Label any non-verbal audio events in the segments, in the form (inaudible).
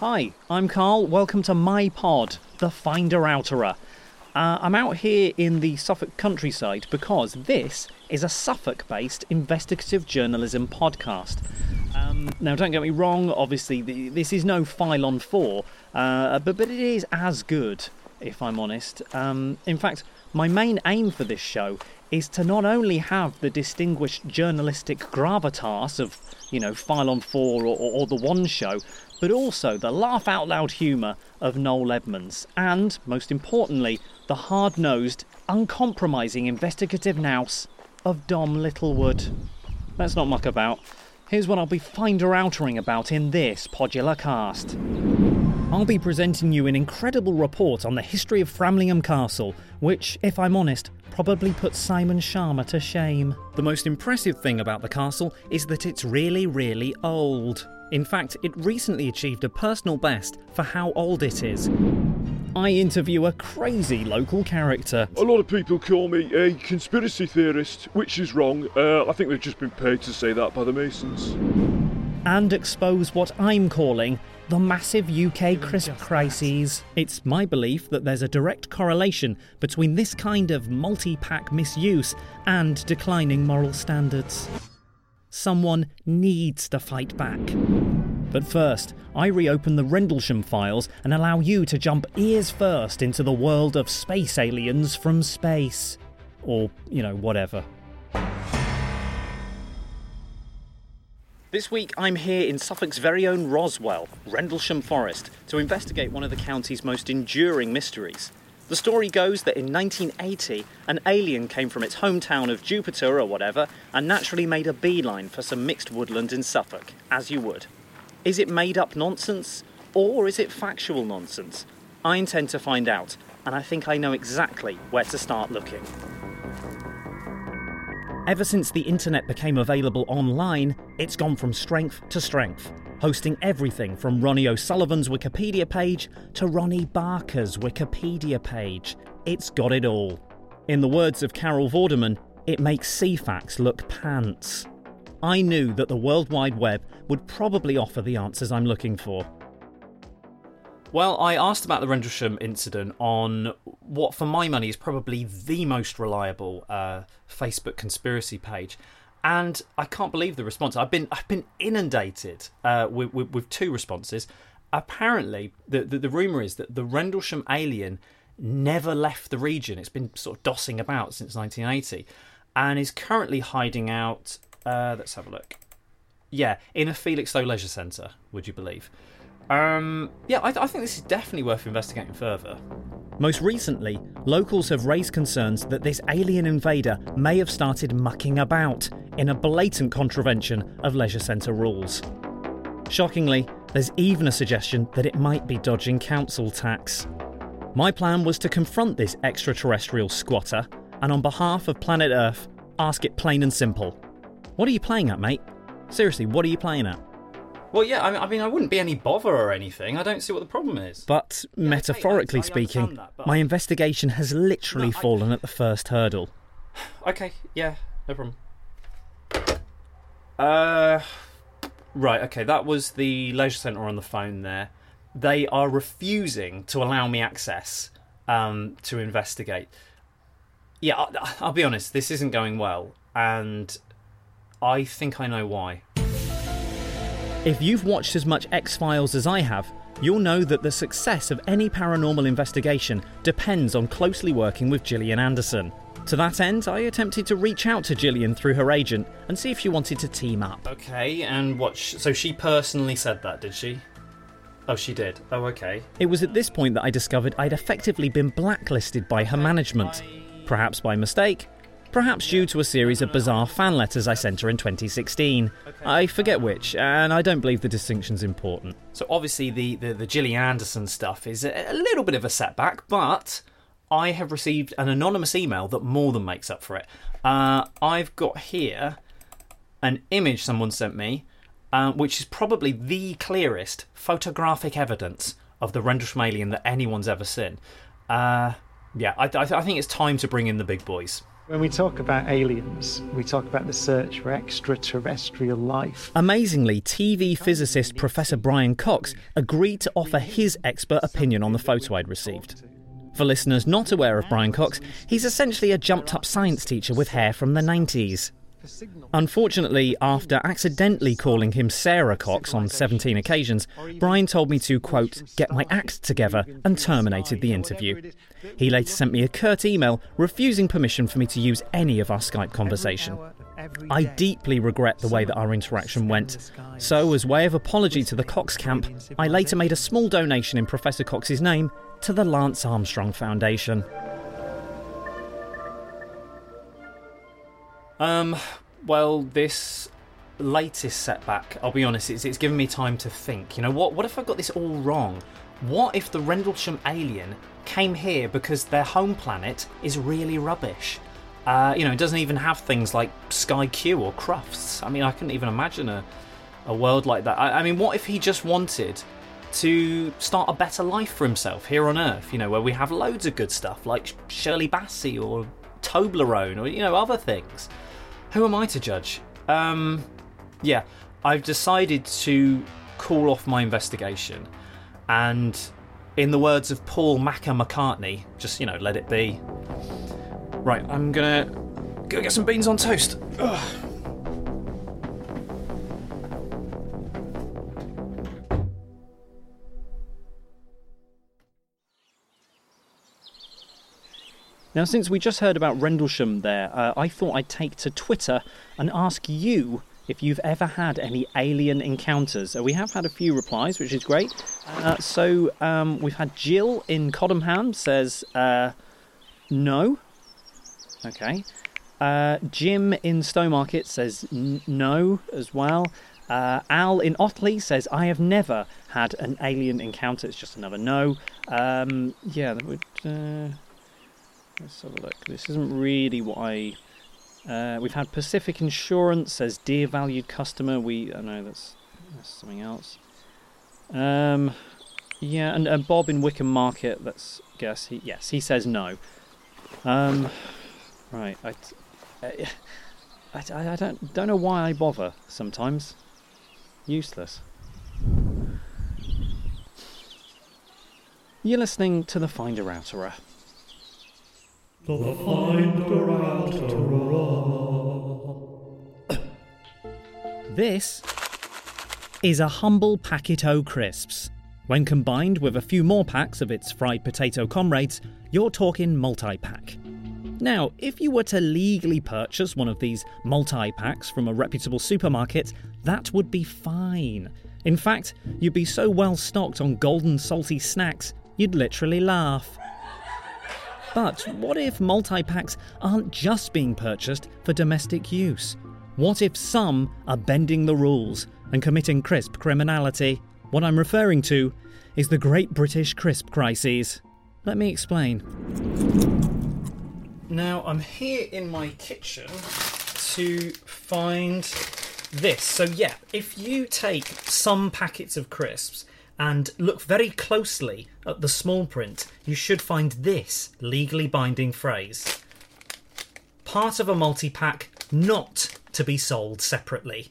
Hi, I'm Carl. Welcome to my pod, The Finder Outerer. Uh, I'm out here in the Suffolk countryside because this is a Suffolk based investigative journalism podcast. Um, now, don't get me wrong, obviously, the, this is no file on four, uh, but, but it is as good, if I'm honest. Um, in fact, my main aim for this show is to not only have the distinguished journalistic gravitas of, you know, File on Four or, or, or The One Show, but also the laugh out loud humour of Noel Edmonds, and, most importantly, the hard nosed, uncompromising investigative nous of Dom Littlewood. Let's not muck about. Here's what I'll be finder outering about in this podular cast. I'll be presenting you an incredible report on the history of Framlingham Castle, which, if I'm honest, probably puts Simon Schama to shame. The most impressive thing about the castle is that it's really, really old. In fact, it recently achieved a personal best for how old it is. I interview a crazy local character. A lot of people call me a conspiracy theorist, which is wrong. Uh, I think they've just been paid to say that by the Masons. and expose what I'm calling the massive UK crisp crises. It's my belief that there's a direct correlation between this kind of multi pack misuse and declining moral standards. Someone needs to fight back. But first, I reopen the Rendlesham files and allow you to jump ears first into the world of space aliens from space. Or, you know, whatever. This week I'm here in Suffolk's very own Roswell, Rendlesham Forest, to investigate one of the county's most enduring mysteries. The story goes that in 1980, an alien came from its hometown of Jupiter or whatever and naturally made a beeline for some mixed woodland in Suffolk, as you would. Is it made up nonsense or is it factual nonsense? I intend to find out, and I think I know exactly where to start looking. Ever since the internet became available online, it's gone from strength to strength, hosting everything from Ronnie O'Sullivan's Wikipedia page to Ronnie Barker's Wikipedia page. It's got it all. In the words of Carol Vorderman, it makes Ceefax look pants. I knew that the World Wide Web would probably offer the answers I'm looking for. Well, I asked about the Rendlesham incident on what, for my money, is probably the most reliable uh, Facebook conspiracy page, and I can't believe the response. I've been I've been inundated uh, with, with, with two responses. Apparently, the, the the rumor is that the Rendlesham alien never left the region. It's been sort of dossing about since 1980, and is currently hiding out. Uh, let's have a look. Yeah, in a Felixstowe leisure centre. Would you believe? Um, yeah, I, I think this is definitely worth investigating further. Most recently, locals have raised concerns that this alien invader may have started mucking about in a blatant contravention of leisure centre rules. Shockingly, there's even a suggestion that it might be dodging council tax. My plan was to confront this extraterrestrial squatter and, on behalf of planet Earth, ask it plain and simple What are you playing at, mate? Seriously, what are you playing at? Well, yeah, I mean, I mean, I wouldn't be any bother or anything. I don't see what the problem is. But metaphorically I- I speaking, that, but my I- investigation has literally No, I- fallen at the first hurdle. (sighs) Okay, yeah, no problem. Uh, right, okay, that was the leisure centre on the phone there. They are refusing to allow me access um, to investigate. Yeah, I, I'll be honest, this isn't going well, and I think I know why. If you've watched as much X Files as I have, you'll know that the success of any paranormal investigation depends on closely working with Gillian Anderson. To that end, I attempted to reach out to Gillian through her agent and see if she wanted to team up. Okay, and what? Sh- so she personally said that, did she? Oh, she did. Oh, okay. It was at this point that I discovered I'd effectively been blacklisted by her management. Perhaps by mistake, perhaps due to a series of bizarre fan letters I sent her in 2016. I forget which, and I don't believe the distinction's important. So obviously the, the, the Anderson stuff is a, a little bit of a setback, but I have received an anonymous email that more than makes up for it. Uh, I've got here an image someone sent me, uh, which is probably the clearest photographic evidence of the Rendlesham alien that anyone's ever seen. Uh, yeah, I, I, I think it's time to bring in the big boys. When we talk about aliens, we talk about the search for extraterrestrial life. Amazingly, TV physicist Professor Brian Cox agreed to offer his expert opinion on the photo I'd received. For listeners not aware of Brian Cox, he's essentially a jumped up science teacher with hair from the 90s. Unfortunately, after accidentally calling him Sarah Cox on 17 occasions, Brian told me to, quote, get my act together and terminated the interview. He later sent me a curt email refusing permission for me to use any of our Skype conversation. I deeply regret the way that our interaction went. So, as way of apology to the Cox camp, I later made a small donation in Professor Cox's name to the Lance Armstrong Foundation. Um, well, this latest setback, I'll be honest, it's, it's given me time to think. You know, what, what if I got this all wrong? What if the Rendlesham alien came here because their home planet is really rubbish? Uh, you know, it doesn't even have things like Sky Q or Crufts. I mean, I couldn't even imagine a, a world like that. I, I mean, what if he just wanted to start a better life for himself here on Earth? You know, where we have loads of good stuff like Shirley Bassey or Toblerone or, you know, other things. Who am I to judge? Um, yeah, I've decided to call off my investigation, and in the words of Paul Macker McCartney, just you know, let it be. Right, I'm gonna go get some beans on toast. Ugh. Now, since we just heard about Rendlesham there, uh, I thought I'd take to Twitter and ask you if you've ever had any alien encounters. Uh, we have had a few replies, which is great. Uh, so um, we've had Jill in Coddenham says uh, no. Okay. Uh, Jim in Stowmarket says n- no as well. Uh, Al in Otley says, I have never had an alien encounter. It's just another no. Um, yeah, that would. Let's have a look. This isn't really what I. Uh, we've had Pacific Insurance says, Dear valued customer. We. I know that's, that's something else. Um, yeah, and, Bob in Wickham Market, let's guess. He, yes, he says no. Um, right. I, I, I, I don't, don't know why I bother sometimes. Useless. You're listening to the Finder Outerer. The Finder This is a humble packet o' crisps. When combined with a few more packs of its fried potato comrades, you're talking multi pack. Now, if you were to legally purchase one of these multi packs from a reputable supermarket, that would be fine. In fact, you'd be so well stocked on golden salty snacks, you'd literally laugh. But what if multi packs aren't just being purchased for domestic use? What if some are bending the rules and committing crisp criminality? What I'm referring to is the Great British Crisp Crises. Let me explain. Now I'm here in my kitchen to find this. So yeah, if you take some packets of crisps and look very closely at the small print, you should find this legally binding phrase. Part of a multi-pack not to be sold separately.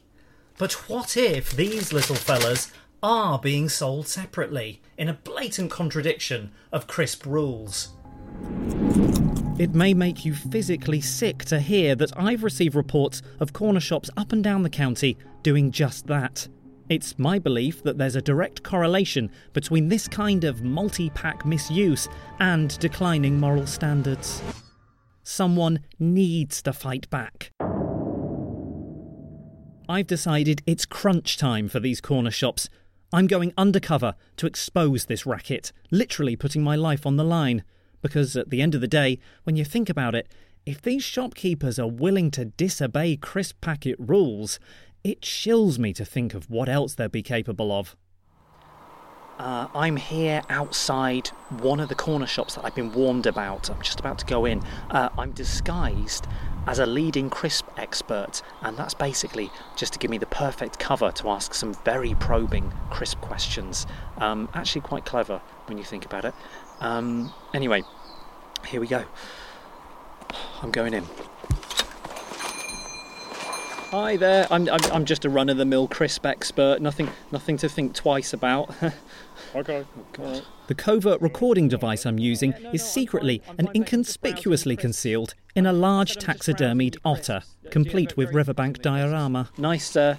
But what if these little fellas are being sold separately in a blatant contradiction of crisp rules? It may make you physically sick to hear that I've received reports of corner shops up and down the county doing just that. It's my belief that there's a direct correlation between this kind of multi pack misuse and declining moral standards. Someone needs to fight back. I've decided it's crunch time for these corner shops. I'm going undercover to expose this racket, literally putting my life on the line. Because at the end of the day, when you think about it, if these shopkeepers are willing to disobey crisp packet rules, it chills me to think of what else they'd be capable of. Uh, I'm here outside one of the corner shops that I've been warned about. I'm just about to go in. Uh, I'm disguised as a leading crisp expert, and that's basically just to give me the perfect cover to ask some very probing crisp questions. Um, actually, quite clever when you think about it. Um, anyway, here we go. I'm going in. Hi there. I'm, I'm, I'm just a run of the mill crisp expert. Nothing nothing to think twice about. (laughs) Okay. The covert recording device I'm using is secretly and inconspicuously concealed in a large taxidermied otter, complete with riverbank diorama. Nice, uh,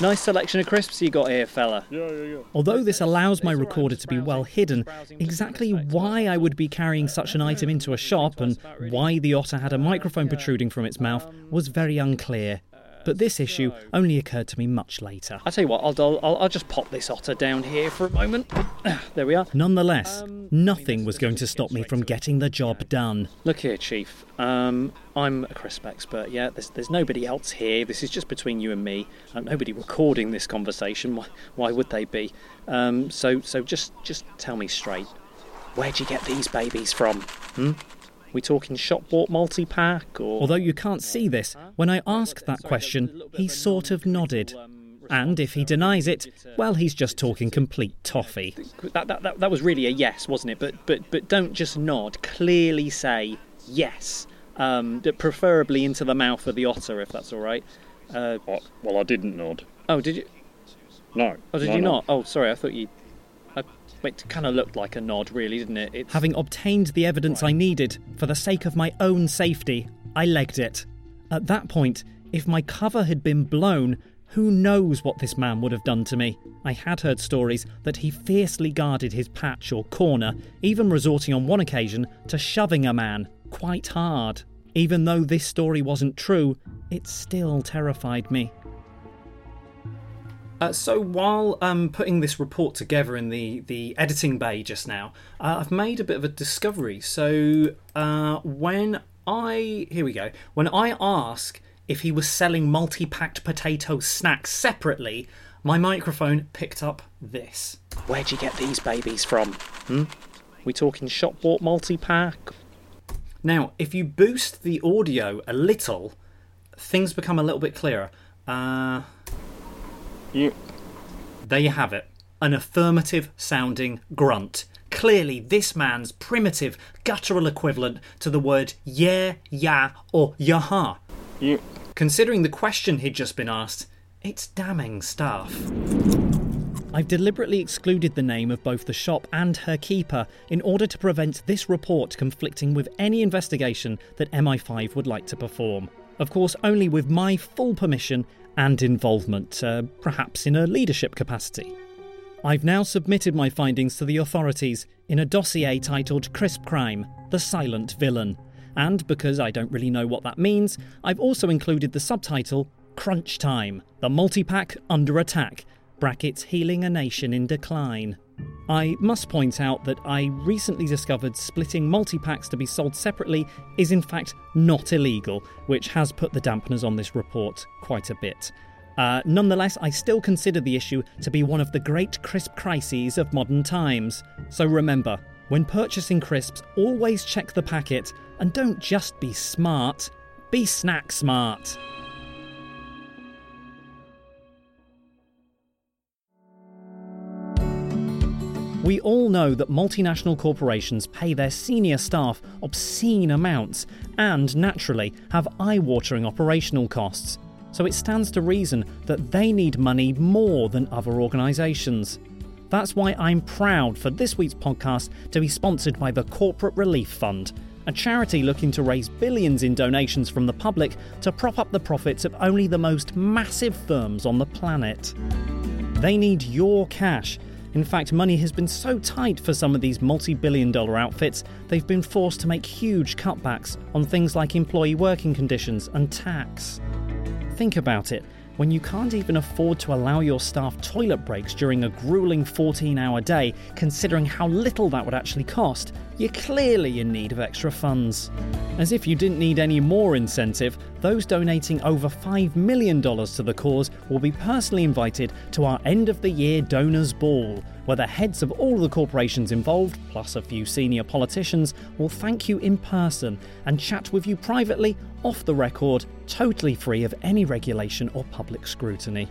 nice selection of crisps you got here, fella. Yeah, yeah, yeah. Although this allows my recorder to be well hidden, exactly why I would be carrying such an item into a shop and why the otter had a microphone protruding from its mouth was very unclear. But this issue only occurred to me much later. I'll tell you what, I'll, I'll, I'll just pop this otter down here for a moment. (clears throat) there we are. Nonetheless, nothing was going to stop me from getting the job done. Look here, Chief. Um, I'm a crisp expert, yeah? There's, there's nobody else here. This is just between you and me. Uh, nobody recording this conversation. Why, why would they be? Um, so, so just, just tell me straight. Where'd you get these babies from? Hmm? We talking shop bought multi pack or. Although you can't see this, when I asked that question, he sort of nodded. And if he denies it, well, he's just talking complete toffee. That, that, that, that was really a yes, wasn't it? But, but, but don't just nod. Clearly say yes. Um, preferably into the mouth of the otter, if that's all right. Uh, Well, well, I didn't nod. oh, did you? No. Oh, did no, you no. not? Oh, sorry. I thought you. It kind of looked like a nod, really, didn't it? It's... Having obtained the evidence I needed for the sake of my own safety, I legged it. At that point, if my cover had been blown, who knows what this man would have done to me? I had heard stories that he fiercely guarded his patch or corner, even resorting on one occasion to shoving a man quite hard. Even though this story wasn't true, it still terrified me. Uh, so while um, putting this report together in the, the editing bay just now, uh, I've made a bit of a discovery. So uh, when I here we go. When I ask if he was selling multi-packed potato snacks separately, my microphone picked up this. Where'd you get these babies from? Hmm? We talking shop bought multi-pack? Now, if you boost the audio a little, things become a little bit clearer. Uh, Yeah. there you have it. An affirmative sounding grunt. Clearly, this man's primitive, guttural equivalent to the word yeah, yeah, or yaha. Yeah. Considering the question he'd just been asked, it's damning stuff. I've deliberately excluded the name of both the shop and her keeper in order to prevent this report conflicting with any investigation that MI5 would like to perform. Of course, only with my full permission and involvement, uh, perhaps in a leadership capacity. I've now submitted my findings to the authorities in a dossier titled Crisp Crime The Silent Villain. And because I don't really know what that means, I've also included the subtitle Crunch Time The Multipack Under Attack brackets healing a nation in decline. I must point out that I recently discovered splitting multi-packs to be sold separately is in fact not illegal, which has put the dampeners on this report quite a bit. Uh, nonetheless, I still consider the issue to be one of the great crisp crises of modern times. So remember, when purchasing crisps, always check the packet and don't just be smart, be snack smart. We all know that multinational corporations pay their senior staff obscene amounts and, naturally, have eye watering operational costs. So it stands to reason that they need money more than other organisations. That's why I'm proud for this week's podcast to be sponsored by the Corporate Relief Fund, a charity looking to raise billions in donations from the public to prop up the profits of only the most massive firms on the planet. They need your cash. In fact, money has been so tight for some of these multi billion dollar outfits, they've been forced to make huge cutbacks on things like employee working conditions and tax. Think about it. When you can't even afford to allow your staff toilet breaks during a grueling 14 hour day, considering how little that would actually cost, you're clearly in need of extra funds. As if you didn't need any more incentive, those donating over $5 million to the cause will be personally invited to our end of the year donors ball, where the heads of all the corporations involved, plus a few senior politicians, will thank you in person and chat with you privately, off the record, totally free of any regulation or public scrutiny.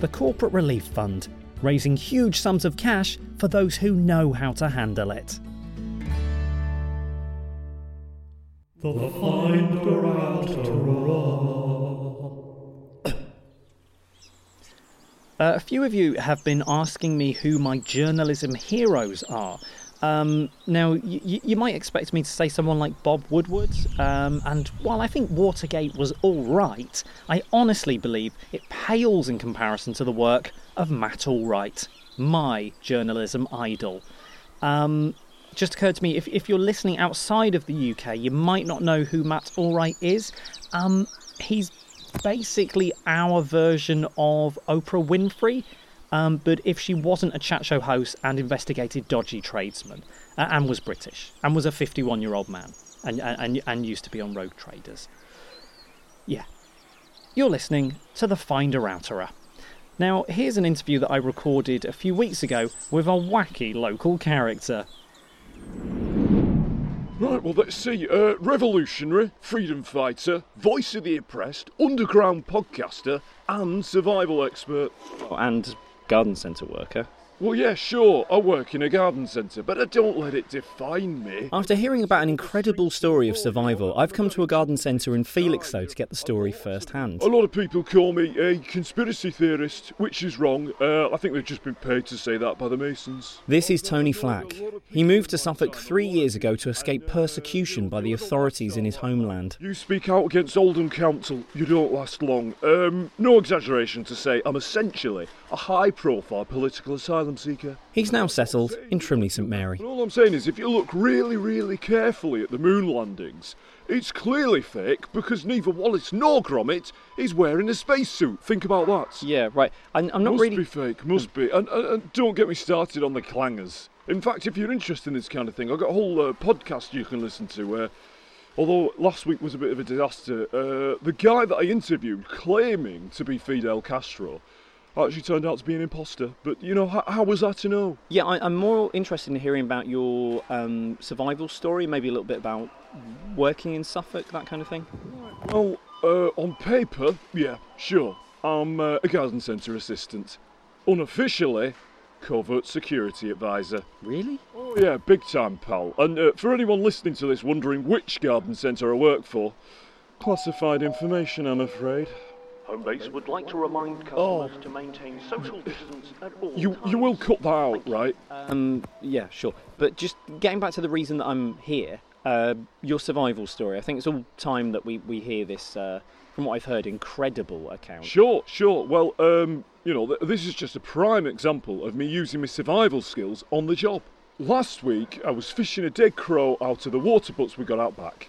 The Corporate Relief Fund, raising huge sums of cash for those who know how to handle it. The Finder Uh, a few of you have been asking me who my journalism heroes are. Um, now, y- y- you might expect me to say someone like Bob Woodward, um, and while I think Watergate was all right, I honestly believe it pales in comparison to the work of Matt Allwright, my journalism idol. Um, just occurred to me if, if you're listening outside of the UK, you might not know who Matt Allwright is. Um, he's basically our version of Oprah Winfrey, um, but if she wasn't a chat show host and investigated dodgy tradesmen, uh, and was British, and was a 51 year old man, and, and, and used to be on Rogue Traders. Yeah. You're listening to The Finder Outerer. Now, here's an interview that I recorded a few weeks ago with a wacky local character. Right, well, let's see. Uh, revolutionary, freedom fighter, voice of the oppressed, underground podcaster, and survival expert. And garden centre worker. Well, yeah, sure, I work in a garden centre, but I don't let it define me. After hearing about an incredible story of survival, I've come to a garden centre in Felixstowe to get the story firsthand. A lot of people call me a conspiracy theorist, which is wrong. Uh, I think they've just been paid to say that by the Masons. This is Tony Flakk. He moved to Suffolk three years ago to escape persecution by the authorities in his homeland. You speak out against Oldham Council, you don't last long. Um, no exaggeration to say I'm essentially a high profile political asylum seeker. He's now settled in Trimley St Mary. And all I'm saying is, if you look really, really carefully at the moon landings, it's clearly fake because neither Wallace nor Gromit is wearing a spacesuit. Think about that. Yeah, right. I'm, I'm not must really. be fake, must be. And, and, and don't get me started on the clangers. In fact, if you're interested in this kind of thing, I've got a whole uh, podcast you can listen to where, although last week was a bit of a disaster, uh, the guy that I interviewed claiming to be Fidel Castro actually turned out to be an imposter. But, you know, how, how was that to know? Yeah, I, I'm more interested in hearing about your um, survival story, maybe a little bit about working in Suffolk, that kind of thing. Well, uh, on paper, yeah, sure. I'm uh, a garden centre assistant. Unofficially, covert security advisor. Really? Oh yeah, big time, pal. And uh, for anyone listening to this wondering which garden centre I work for, classified information, I'm afraid. Homebase would like to remind customers to maintain social distance at all You times. you will cut that out, right? Um, yeah, sure. But just getting back to the reason that I'm here, uh, your survival story. I think it's all time that we, we hear this, uh, from what I've heard, incredible account. Sure, sure. Well, um, you know, th- this is just a prime example of me using my survival skills on the job. Last week, I was fishing a dead crow out of the water butts we got out back.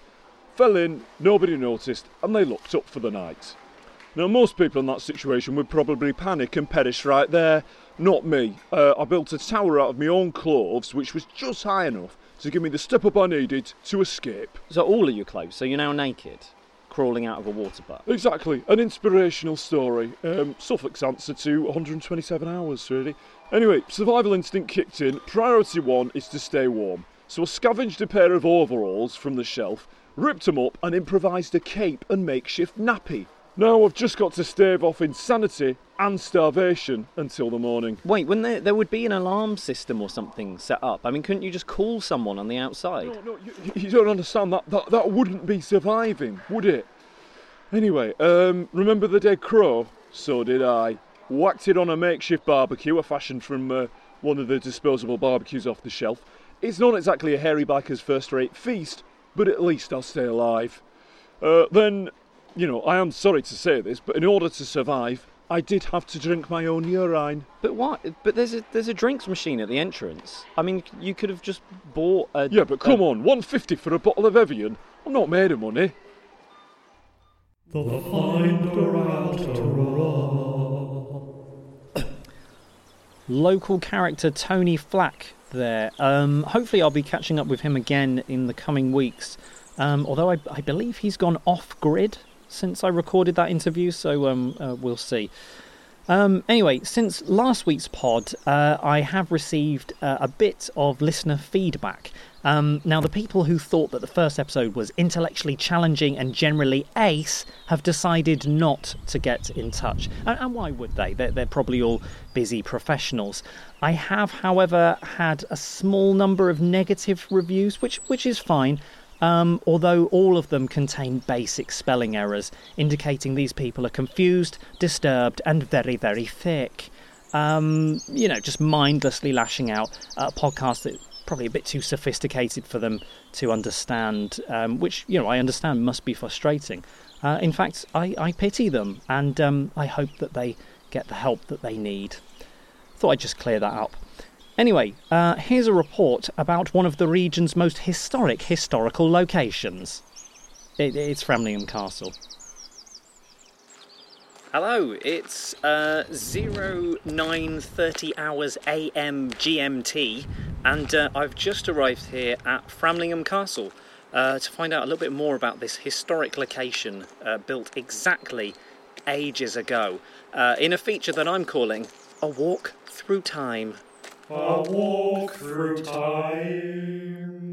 Fell in, nobody noticed, and they locked up for the night. Now, most people in that situation would probably panic and perish right there. Not me. Uh, I built a tower out of my own clothes, which was just high enough to give me the step up I needed to escape. So all of your clothes. So you're now naked, crawling out of a water butt. Exactly, an inspirational story. Um, Suffolk's answer to 127 hours, really. Anyway, survival instinct kicked in. Priority one is to stay warm. So I scavenged a pair of overalls from the shelf, ripped them up, and improvised a cape and makeshift nappy. Now I've just got to stave off insanity and starvation until the morning. Wait, when there there would be an alarm system or something set up. I mean, couldn't you just call someone on the outside? No, no, you, you don't understand that. That that wouldn't be surviving, would it? Anyway, um, remember the dead crow? So did I. Whacked it on a makeshift barbecue, a fashioned from uh, one of the disposable barbecues off the shelf. It's not exactly a hairy biker's first-rate feast, but at least I'll stay alive. Uh, then, you know, I am sorry to say this, but in order to survive, I did have to drink my own urine. But what? But there's a there's a drinks machine at the entrance. I mean, you could have just bought a. Yeah, but come a- on, 150 for a bottle of Evian? I'm not made of money. The Finder (coughs) local character Tony Flakk there. Um, hopefully, I'll be catching up with him again in the coming weeks. Um, although I, I believe he's gone off grid since I recorded that interview, so um, uh, we'll see. Um, anyway, since last week's pod, uh, I have received uh, a bit of listener feedback. Um, now, the people who thought that the first episode was intellectually challenging and generally ace have decided not to get in touch. And, and why would they? They're, they're probably all busy professionals. I have, however, had a small number of negative reviews, which which is fine. Um, although all of them contain basic spelling errors, indicating these people are confused, disturbed, and very, very thick. Um, you know, just mindlessly lashing out at a podcast that probably a bit too sophisticated for them to understand, um, which, you know, I understand must be frustrating. Uh, in fact, I, I pity them and um, I hope that they get the help that they need. Thought I'd just clear that up. Anyway, uh, here's a report about one of the region's most historic historical locations. It, it's Framlingham Castle. Hello, it's uh, 0930 hours AM GMT, and uh, I've just arrived here at Framlingham Castle uh, to find out a little bit more about this historic location uh, built exactly ages ago uh, in a feature that I'm calling A Walk Through Time. A walk through time.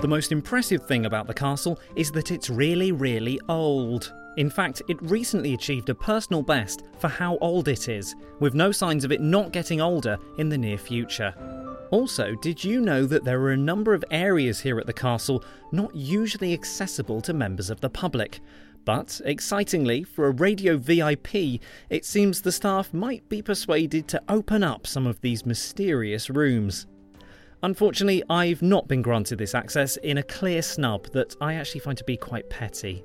The most impressive thing about the castle is that it's really, really old. In fact, it recently achieved a personal best for how old it is, with no signs of it not getting older in the near future. Also, did you know that there are a number of areas here at the castle not usually accessible to members of the public? But, excitingly, for a radio VIP, it seems the staff might be persuaded to open up some of these mysterious rooms. Unfortunately, I've not been granted this access in a clear snub that I actually find to be quite petty.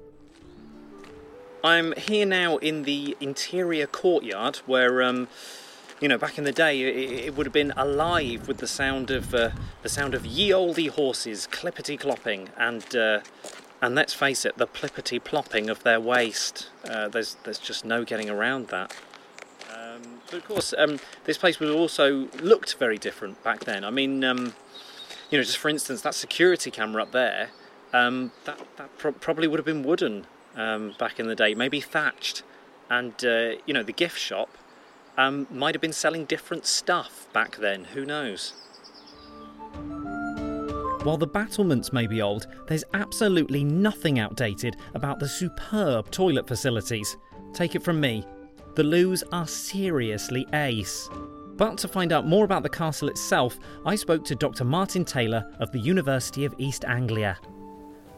I'm here now in the interior courtyard where, um, you know, back in the day, it, it would have been alive with the sound of uh, the sound of ye olde horses clippity clopping and uh, and let's face it, the plippity plopping of their waist. Uh, there's there's just no getting around that. Um, but of course, um, this place would also looked very different back then. I mean, um, you know, just for instance, that security camera up there, um, that that pro- probably would have been wooden um, back in the day, maybe thatched, and uh, you know, the gift shop um, might have been selling different stuff back then. Who knows? While the battlements may be old, there's absolutely nothing outdated about the superb toilet facilities. Take it from me, the loos are seriously ace. But to find out more about the castle itself, I spoke to Dr. Martin Taylor of the University of East Anglia.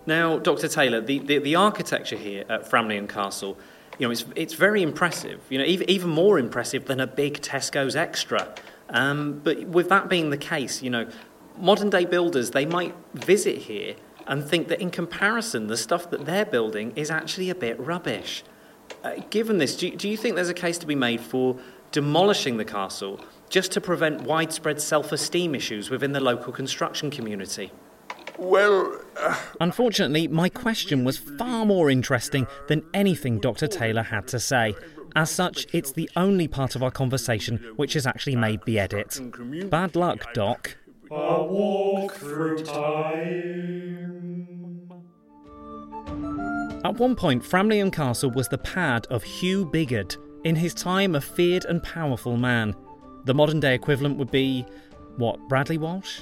Now, Dr. Taylor, the, the, the architecture here at Framlingham Castle, you know, it's, it's very impressive. You know, even, even more impressive than a big Tesco's extra. Um, but with that being the case, you know, modern day builders, they might visit here and think that in comparison, the stuff that they're building is actually a bit rubbish. Uh, given this, do, do you think there's a case to be made for demolishing the castle just to prevent widespread self esteem issues within the local construction community? Well, uh, Unfortunately, my question was far more interesting than anything Dr. Taylor had to say. As such, it's the only part of our conversation which has actually made the edit. Bad luck, Doc. A walk through time. At one point, Framlingham Castle was the pad of Hugh Bigod, in his time a feared and powerful man. The modern day equivalent would be, what, Bradley Walsh?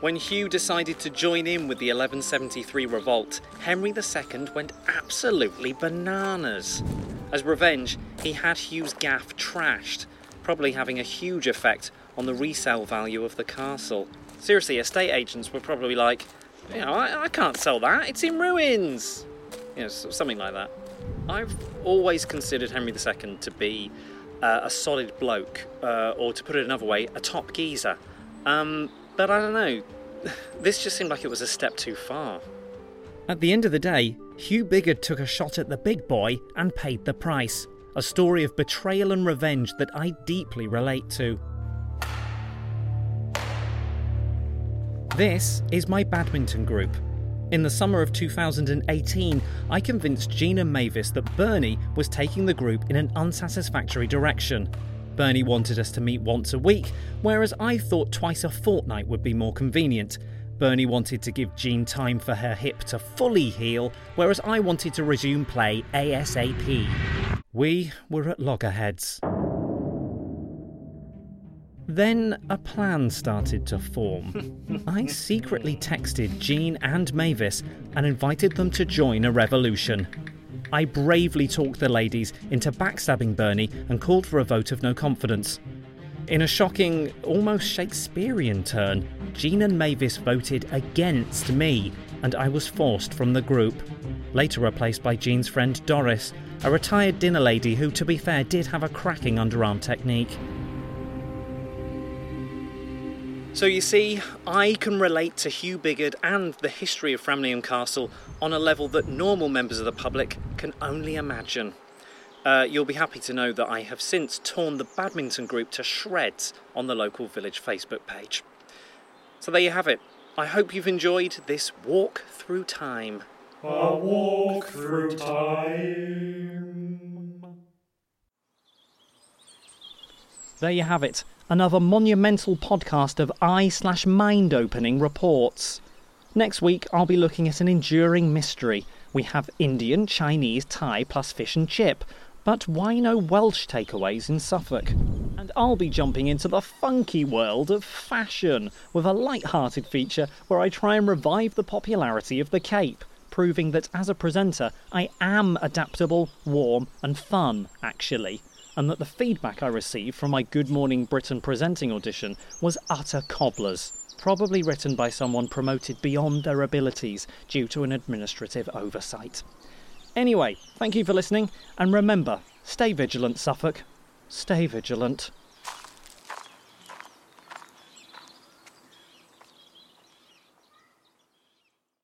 When Hugh decided to join in with the 1173 revolt, Henry II went absolutely bananas. As revenge, he had Hugh's gaff trashed, probably having a huge effect on the resale value of the castle. Seriously, estate agents were probably like, you know, I, I can't sell that, it's in ruins. You know, something like that. I've always considered Henry II to be uh, a solid bloke, uh, or to put it another way, a top geezer. Um, but I don't know, (laughs) this just seemed like it was a step too far. At the end of the day, Hugh Bigod took a shot at the big boy and paid the price. A story of betrayal and revenge that I deeply relate to. This is my badminton group. In the summer of 2018, I convinced Gina Mavis that Bernie was taking the group in an unsatisfactory direction. Bernie wanted us to meet once a week, whereas I thought twice a fortnight would be more convenient. Bernie wanted to give Jean time for her hip to fully heal, whereas I wanted to resume play ASAP. We were at loggerheads. Then a plan started to form. (laughs) I secretly texted Jean and Mavis and invited them to join a revolution. I bravely talked the ladies into backstabbing Bernie and called for a vote of no confidence. In a shocking, almost Shakespearean turn, Jean and Mavis voted against me, and I was forced from the group. Later replaced by Jean's friend Doris, a retired dinner lady who, to be fair, did have a cracking underarm technique. So you see, I can relate to Hugh Bigod and the history of Framlingham Castle on a level that normal members of the public can only imagine. Uh, you'll be happy to know that I have since torn the badminton group to shreds on the local village Facebook page. So there you have it. I hope you've enjoyed this walk through time. A walk through time. There you have it. Another monumental podcast of eye slash mind opening reports. Next week, I'll be looking at an enduring mystery. We have Indian, Chinese, Thai plus fish and chip. But why no Welsh takeaways in Suffolk? And I'll be jumping into the funky world of fashion with a light-hearted feature where I try and revive the popularity of the Cape, proving that as a presenter, I am adaptable, warm, and fun, actually and that the feedback I received from my Good Morning Britain presenting audition was utter cobblers, probably written by someone promoted beyond their abilities due to an administrative oversight. Anyway, thank you for listening, and remember stay vigilant, Suffolk. Stay vigilant.